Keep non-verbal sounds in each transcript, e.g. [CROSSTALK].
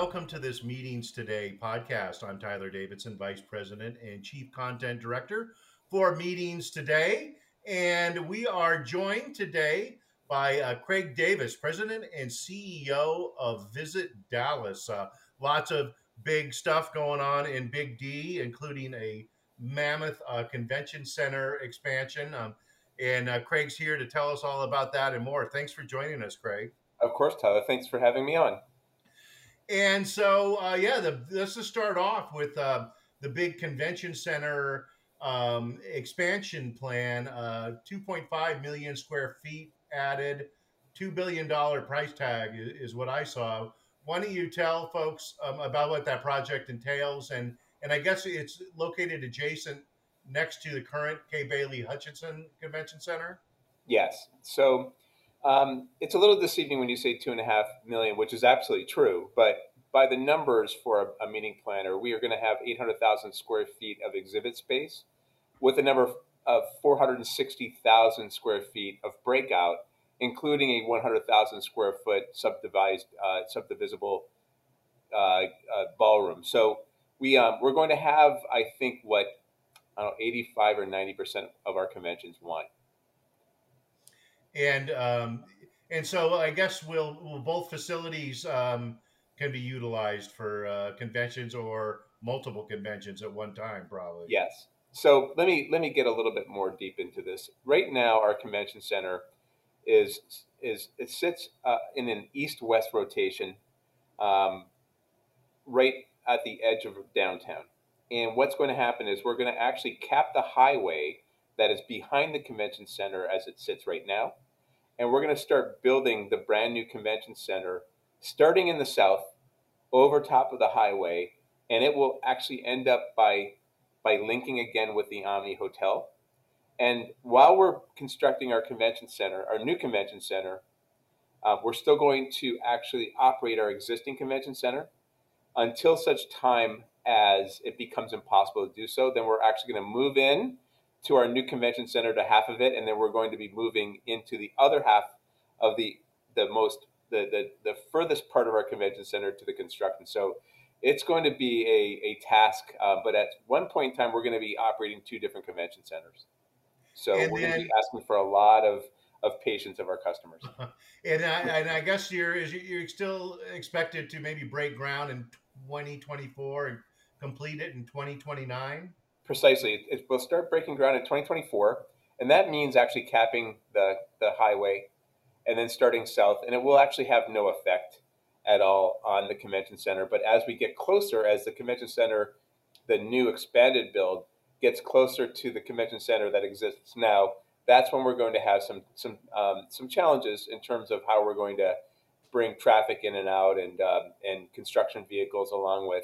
welcome to this Meetings Today podcast. I'm Tyler Davidson, Vice President and Chief Content Director for Meetings Today. And we are joined today by uh, Craig Davis, President and CEO of Visit Dallas. Uh, lots of big stuff going on in Big D, including a mammoth uh, convention center expansion. Um, and uh, Craig's here to tell us all about that and more. Thanks for joining us, Craig. Of course, Tyler. Thanks for having me on. And so, uh, yeah, the, let's just start off with uh, the big convention center um, expansion plan. Uh, 2.5 million square feet added, $2 billion price tag is, is, what I saw. Why don't you tell folks um, about what that project entails? And, and I guess it's located adjacent next to the current Kay Bailey Hutchison Convention Center? Yes. So um, it's a little deceiving when you say two and a half million, which is absolutely true. But by the numbers for a, a meeting planner, we are going to have 800,000 square feet of exhibit space with a number of 460,000 square feet of breakout, including a 100,000 square foot subdivided, uh, subdivisible uh, uh, ballroom. So we um, we're going to have, I think, what I don't know, 85 or 90 percent of our conventions want. And um, and so I guess will will both facilities um, can be utilized for uh, conventions or multiple conventions at one time, probably. Yes. So let me let me get a little bit more deep into this. Right now, our convention center is is it sits uh, in an east-west rotation, um, right at the edge of downtown. And what's going to happen is we're going to actually cap the highway that is behind the convention center as it sits right now. And we're going to start building the brand new convention center starting in the south over top of the highway. And it will actually end up by, by linking again with the Omni Hotel. And while we're constructing our convention center, our new convention center, uh, we're still going to actually operate our existing convention center until such time as it becomes impossible to do so, then we're actually going to move in to our new convention center to half of it, and then we're going to be moving into the other half of the the most the the, the furthest part of our convention center to the construction. So it's going to be a, a task, uh, but at one point in time, we're going to be operating two different convention centers. So and we're then, going to be asking for a lot of of patience of our customers. [LAUGHS] And I, and I guess you're you're still expected to maybe break ground in 2024 and complete it in 2029? Precisely. It, we'll start breaking ground in 2024, and that means actually capping the, the highway and then starting south, and it will actually have no effect at all on the convention center. But as we get closer, as the convention center, the new expanded build, gets closer to the convention center that exists now, that's when we're going to have some some um, some challenges in terms of how we're going to bring traffic in and out and um, and construction vehicles along with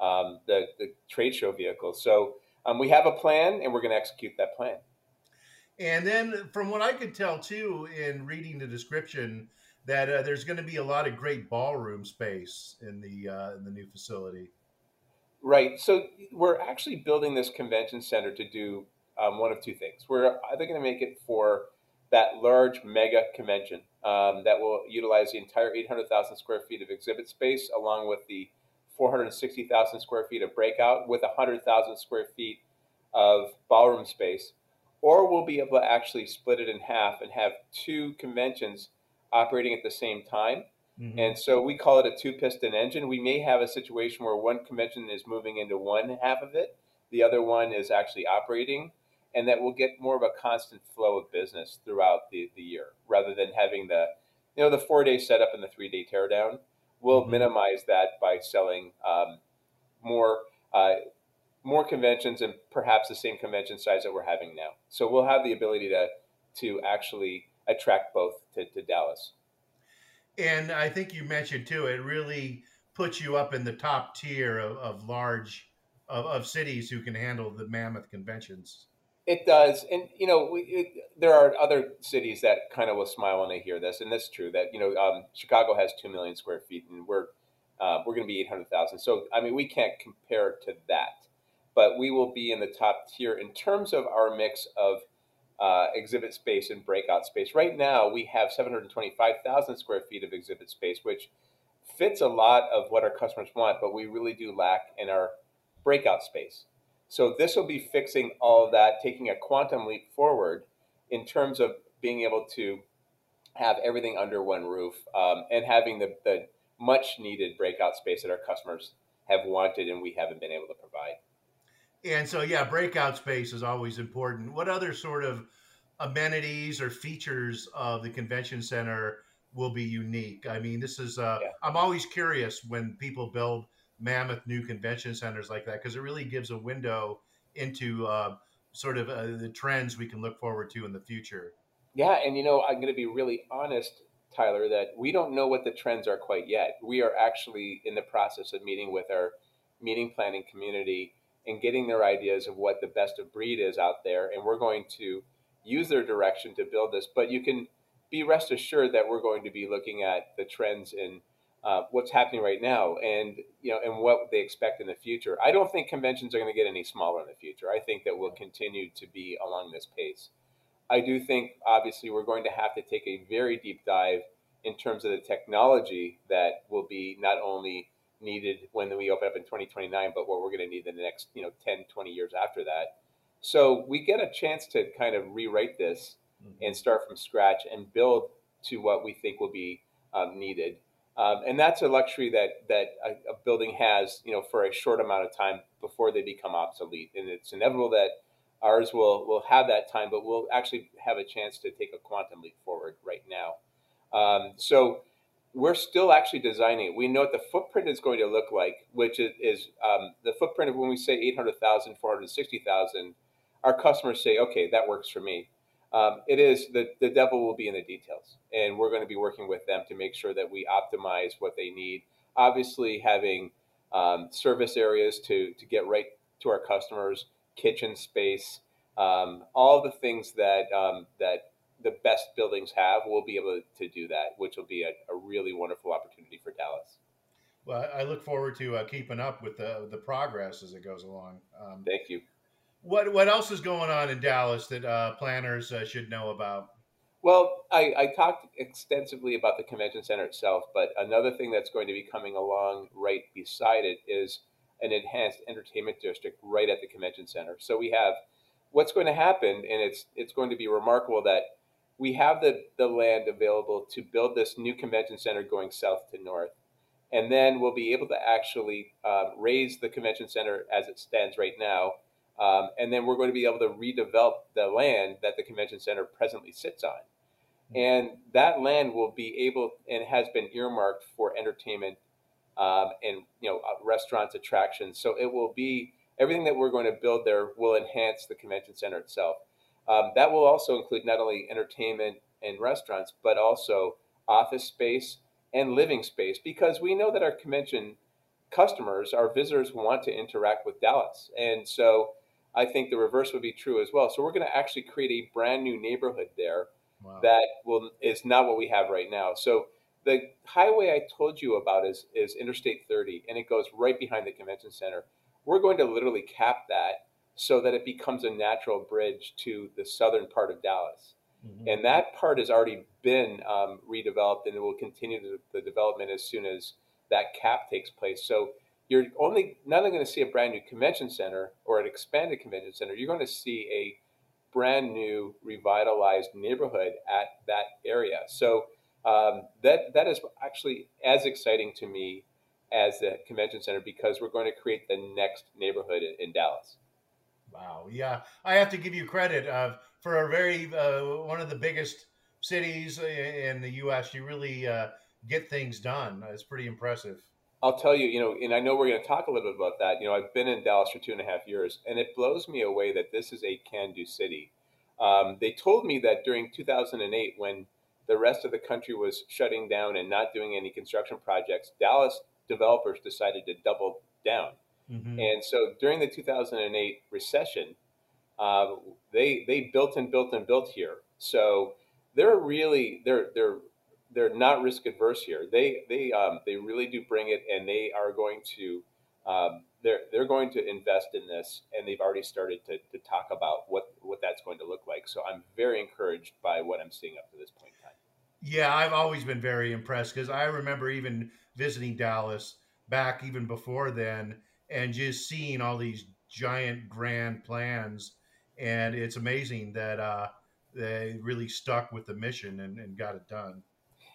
um, the, the trade show vehicles. So um, we have a plan and we're going to execute that plan. And then, from what I could tell too, in reading the description, that uh, there's going to be a lot of great ballroom space in the uh, in the new facility. Right. So we're actually building this convention center to do um, one of two things. We're either going to make it for that large mega convention um, that will utilize the entire 800,000 square feet of exhibit space, along with the 460,000 square feet of breakout with 100,000 square feet of ballroom space, or we'll be able to actually split it in half and have two conventions operating at the same time. Mm-hmm. And so we call it a two piston engine. We may have a situation where one convention is moving into one half of it, the other one is actually operating, and that will get more of a constant flow of business throughout the, the year rather than having the you know the four day setup and the three day teardown we'll mm-hmm. minimize that by selling um, more uh, more conventions and perhaps the same convention size that we're having now. So we'll have the ability to to actually attract both to, to Dallas. And I think you mentioned too, it really puts you up in the top tier of, of large of, of cities who can handle the mammoth conventions. It does, and you know, we, it, there are other cities that kind of will smile when they hear this, and that's true. That you know, um, Chicago has two million square feet, and we're uh, we're going to be eight hundred thousand. So I mean, we can't compare to that, but we will be in the top tier in terms of our mix of uh, exhibit space and breakout space. Right now, we have seven hundred twenty-five thousand square feet of exhibit space, which fits a lot of what our customers want, but we really do lack in our breakout space. So this will be fixing all of that, taking a quantum leap forward in terms of being able to have everything under one roof um, and having the, the much needed breakout space that our customers have wanted and we haven't been able to provide. And so, yeah, breakout space is always important. What other sort of amenities or features of the convention center will be unique? I mean, this is, uh, yeah. I'm always curious when people build mammoth new convention centers like that because it really gives a window into uh, sort of uh, the trends we can look forward to in the future. Yeah, and you know, I'm going to be really honest, Tyler, that we don't know what the trends are quite yet. We are actually in the process of meeting with our meeting planning community and getting their ideas of what the best of breed is out there, and we're going to use their direction to build this. But you can be rest assured that we're going to be looking at the trends in uh, what's happening right now and you know and what they expect in the future. I don't think conventions are going to get any smaller in the future. I think that we'll continue to be along this pace. I do think obviously we're going to have to take a very deep dive in terms of the technology that will be not only needed when we open up in 2029 but what we're going to need in the next you know 10 20 years after that so we get a chance to kind of rewrite this mm-hmm. and start from scratch and build to what we think will be um, needed um, and that's a luxury that that a, a, building has, you know, for a short amount of time before they become obsolete. And it's inevitable that ours will will have that time, but we'll actually have a chance to take a quantum leap forward right now. Um, so we're still actually designing it. We know what the footprint is going to look like, which is, is um, the footprint of when we say 800,000, 460,000, our customers say, okay, that works for me um, it is the, the devil will be in the details and we're going to be working with them to make sure that we optimize what they need. Obviously having um, service areas to, to get right to our customers kitchen space um, all the things that um, that the best buildings have we'll be able to do that which will be a, a really wonderful opportunity for dallas. Well i look forward to uh, keeping up with the, the progress as it goes along. Um, thank you what what else is going on in Dallas that uh, planners uh, should know about? Well, I, I, talked extensively about the convention center itself, but another thing that's going to be coming along right beside it is an enhanced entertainment district right at the convention center. So we have what's going to happen, and it's it's going to be remarkable that we have the, the land available to build this new convention center going south to north. And then we'll be able to actually um, raze the convention center as it stands right now um, and then we're going to be able to redevelop the land that the convention center presently sits on. Hmm. And that land will be able and has been earmarked for entertainment um, and you know uh, restaurants, attractions. So it will be everything that we're going to build there will enhance the convention center itself. Um, that will also include not only entertainment and restaurants, but also office space and living space, because we know that our convention customers, our visitors, want to interact with Dallas, and so I think the reverse would be true as well. So we're going to actually create a brand new neighborhood there wow. that will is not what we have right now. So the highway I told you about is is Interstate 30, and it goes right behind the convention center. We're going to literally cap that so that it becomes a natural bridge to the southern part of Dallas. Mm-hmm. And that part has already been um, redeveloped, and it will continue the, the development as soon as that cap takes place. So you're only not only going to see a brand new convention center or an expanded convention center, you're going to see a brand new revitalized neighborhood at that area. So um, that that is actually as exciting to me as the convention center because we're going to create the next neighborhood in, in Dallas. Wow, yeah, I have to give you credit uh, for a very uh, one of the biggest cities in the U.S. You really uh, get things done. It's pretty impressive. I'll tell you, you know, and I know we're going to talk a little bit about that. You know, I've been in Dallas for two and a half years, and it blows me away that this is a can-do city. Um, they told me that during 2008, when the rest of the country was shutting down and not doing any construction projects, Dallas developers decided to double down. Mm-hmm. And so during the 2008 recession, uh, they they built and built and built here. So they're really they're they're they're not risk adverse here. They they um, they really do bring it, and they are going to um, they're they're going to invest in this, and they've already started to, to talk about what what that's going to look like. So I'm very encouraged by what I'm seeing up to this point in time. Yeah, I've always been very impressed because I remember even visiting Dallas back even before then and just seeing all these giant grand plans. And it's amazing that uh, they really stuck with the mission and, and got it done.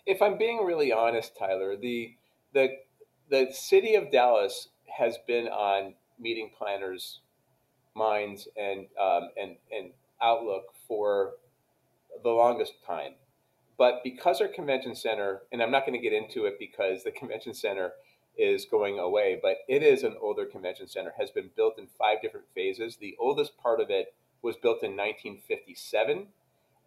If I'm being really honest, Tyler, the the the city of Dallas has been on meeting planners' minds and um, and and outlook for the longest time. But because our convention center, and I'm not going to get into it because the [LAUGHS] convention center is going away, but it is an older convention center, has been built in five different phases. The oldest part of it was built in 1957,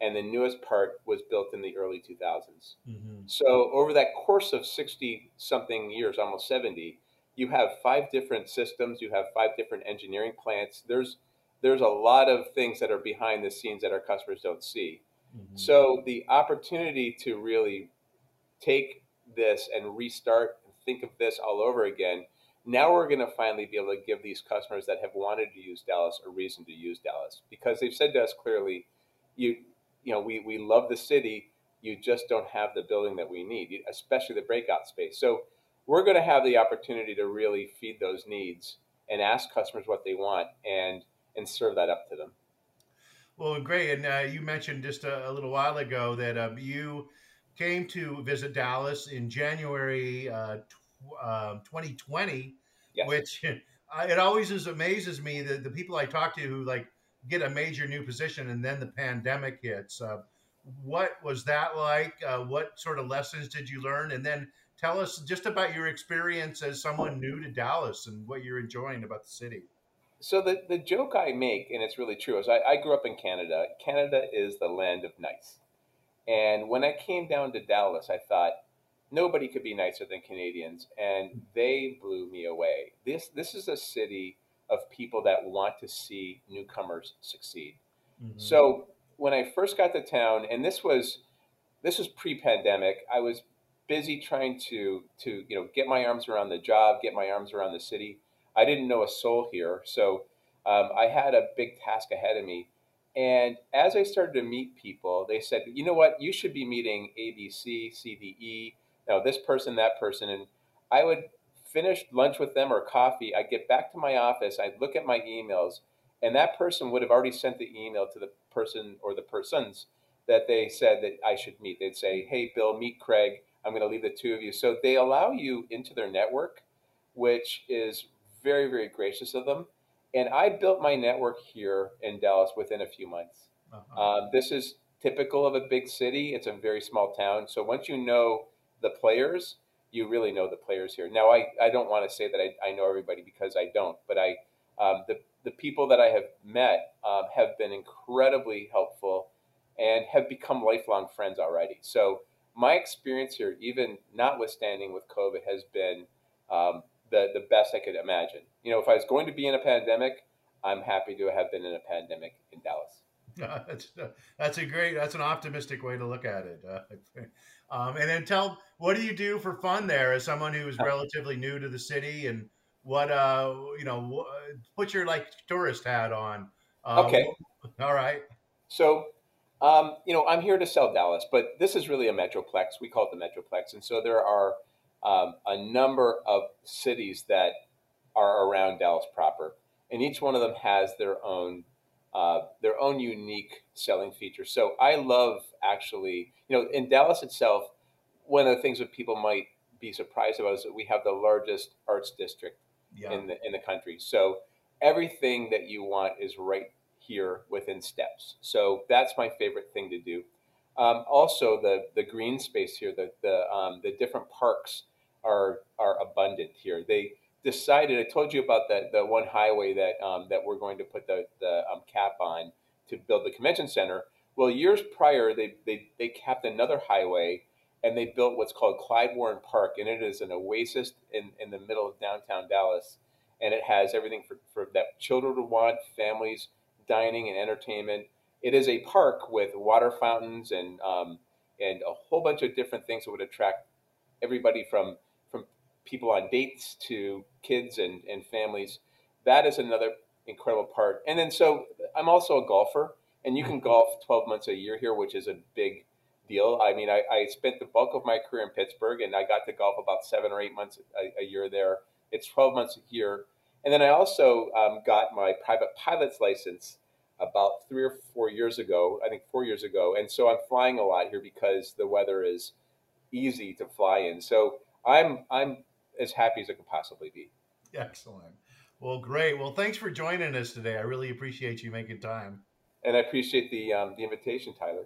and the newest part was built in the early 2000s. Mm-hmm. So over that course of 60 something years, almost 70, you have five different systems, you have five different engineering plants. There's there's a lot of things that are behind the scenes that our customers don't see. Mm-hmm. So the opportunity to really take this and restart and think of this all over again. Now we're going to finally be able to give these customers that have wanted to use Dallas a reason to use Dallas because they've said to us clearly, you you know, we, we love the city, you just don't have the building that we need, especially the breakout space. So we're going to have the opportunity to really feed those needs and ask customers what they want and and serve that up to them. Well, great. And uh, you mentioned just a, a, little while ago that um, you came to visit Dallas in January uh, tw- uh, 2020, yes. which [LAUGHS] it always is amazes me that the people I talk to who like get a major new position and then the pandemic hits. Uh, what was that like? Uh, what sort of lessons did you learn? And then tell us just about your experience as someone new to Dallas and what you're enjoying about the city. So the, the joke I make, and it's really true, is I, I grew up in Canada. Canada is the land of nice. And when I came down to Dallas, I thought nobody could be nicer than Canadians, and they blew me away. This this is a city of people that want to see newcomers succeed. Mm-hmm. So when I first got to town, and this was this was pre-pandemic, I was busy trying to to you know get my arms around the job, get my arms around the city I didn't know a soul here. So um, I had a big task ahead of me. And as I started to meet people, they said, you know what, you should be meeting ABC, CDE, you know, this person, that person. And I would finish lunch with them or coffee. I'd get back to my office, I'd look at my emails, and that person would have already sent the email to the person or the persons that they said that I should meet. They'd say, hey, Bill, meet Craig. I'm going to leave the two of you. So they allow you into their network, which is very, very gracious of them. And I built my network here in Dallas within a few months. Uh-huh. Um, this is typical of a big city. It's a very small town. So once you know the players, you really know the players here. Now, I, I don't want to say that I, I know everybody because I don't, but I um, the, the people that I have met um, have been incredibly helpful and have become lifelong friends already. So my experience here, even notwithstanding with COVID, has been um, the, the best I could imagine. You know, if I was going to be in a pandemic, I'm happy to have been in a pandemic in Dallas. [LAUGHS] that's, that's a great, that's an optimistic way to look at it. Uh, [LAUGHS] um, and then tell, what do you do for fun there as someone who is relatively new to the city and what, uh, you know, put your like tourist hat on. Um, okay. [LAUGHS] All right. So, um, you know, I'm here to sell Dallas, but this is really a Metroplex. We call it the Metroplex. And so there are um, a number of cities that are around Dallas proper, and each one of them has their own uh, their own unique selling features. So I love actually, you know, in Dallas itself, one of the things that people might be surprised about is that we have the largest arts district yeah. in the in the country. So everything that you want is right here within steps. So that's my favorite thing to do. Um, also, the the green space here, the the um, the different parks are are abundant here. They decided. I told you about that the one highway that um, that we're going to put the the um, cap on to build the convention center. Well, years prior, they they they capped another highway and they built what's called Clyde Warren Park, and it is an oasis in in the middle of downtown Dallas, and it has everything for, for that children would want, families, dining and entertainment. It is a park with water fountains and um, and a whole bunch of different things that would attract everybody from people on dates to kids and, and families. That is another incredible part. And then, so I'm also a golfer, and you can mm-hmm. golf 12 months a year here, which is a big deal. I mean, I, I, spent the bulk of my career in Pittsburgh, and I got to golf about seven or eight months a, a year there. It's 12 months a year. And then I also um, got my private pilot's license about three or four years ago, I think four years ago. And so I'm flying a lot here because the weather is easy to fly in. So I'm, I'm as happy as I could possibly be. Excellent. Well, great. Well, thanks for joining us today. I really appreciate you making time. And I appreciate the um, the invitation, Tyler.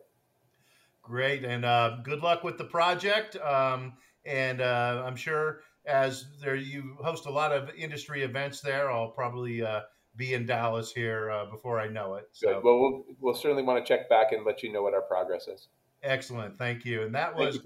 Great, and uh, good luck with the project. Um, and uh, I'm sure as there you host a lot of industry events there, I'll probably uh, be in Dallas here uh, before I know it. So. Good. Well, well, we'll certainly want to check back and let you know what our progress is. Excellent. Thank you. And that was you,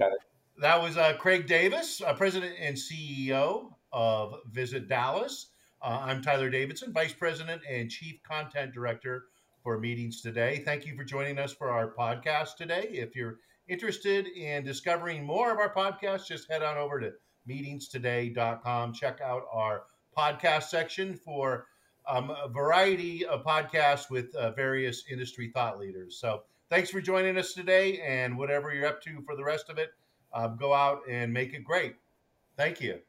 that was uh, Craig Davis, uh, President and CEO of Visit Dallas. I'm Tyler Davidson, Vice President and Chief Content Director for meetings today. Thank you for joining us for our podcast today. If you're interested in discovering more of our podcast, just head on over to meetingstoday.com. Check out our podcast section for um, a variety of podcasts with uh, various industry thought leaders. So thanks for joining us today. And whatever you're up to for the rest of it, uh, go out and make it great. Thank you.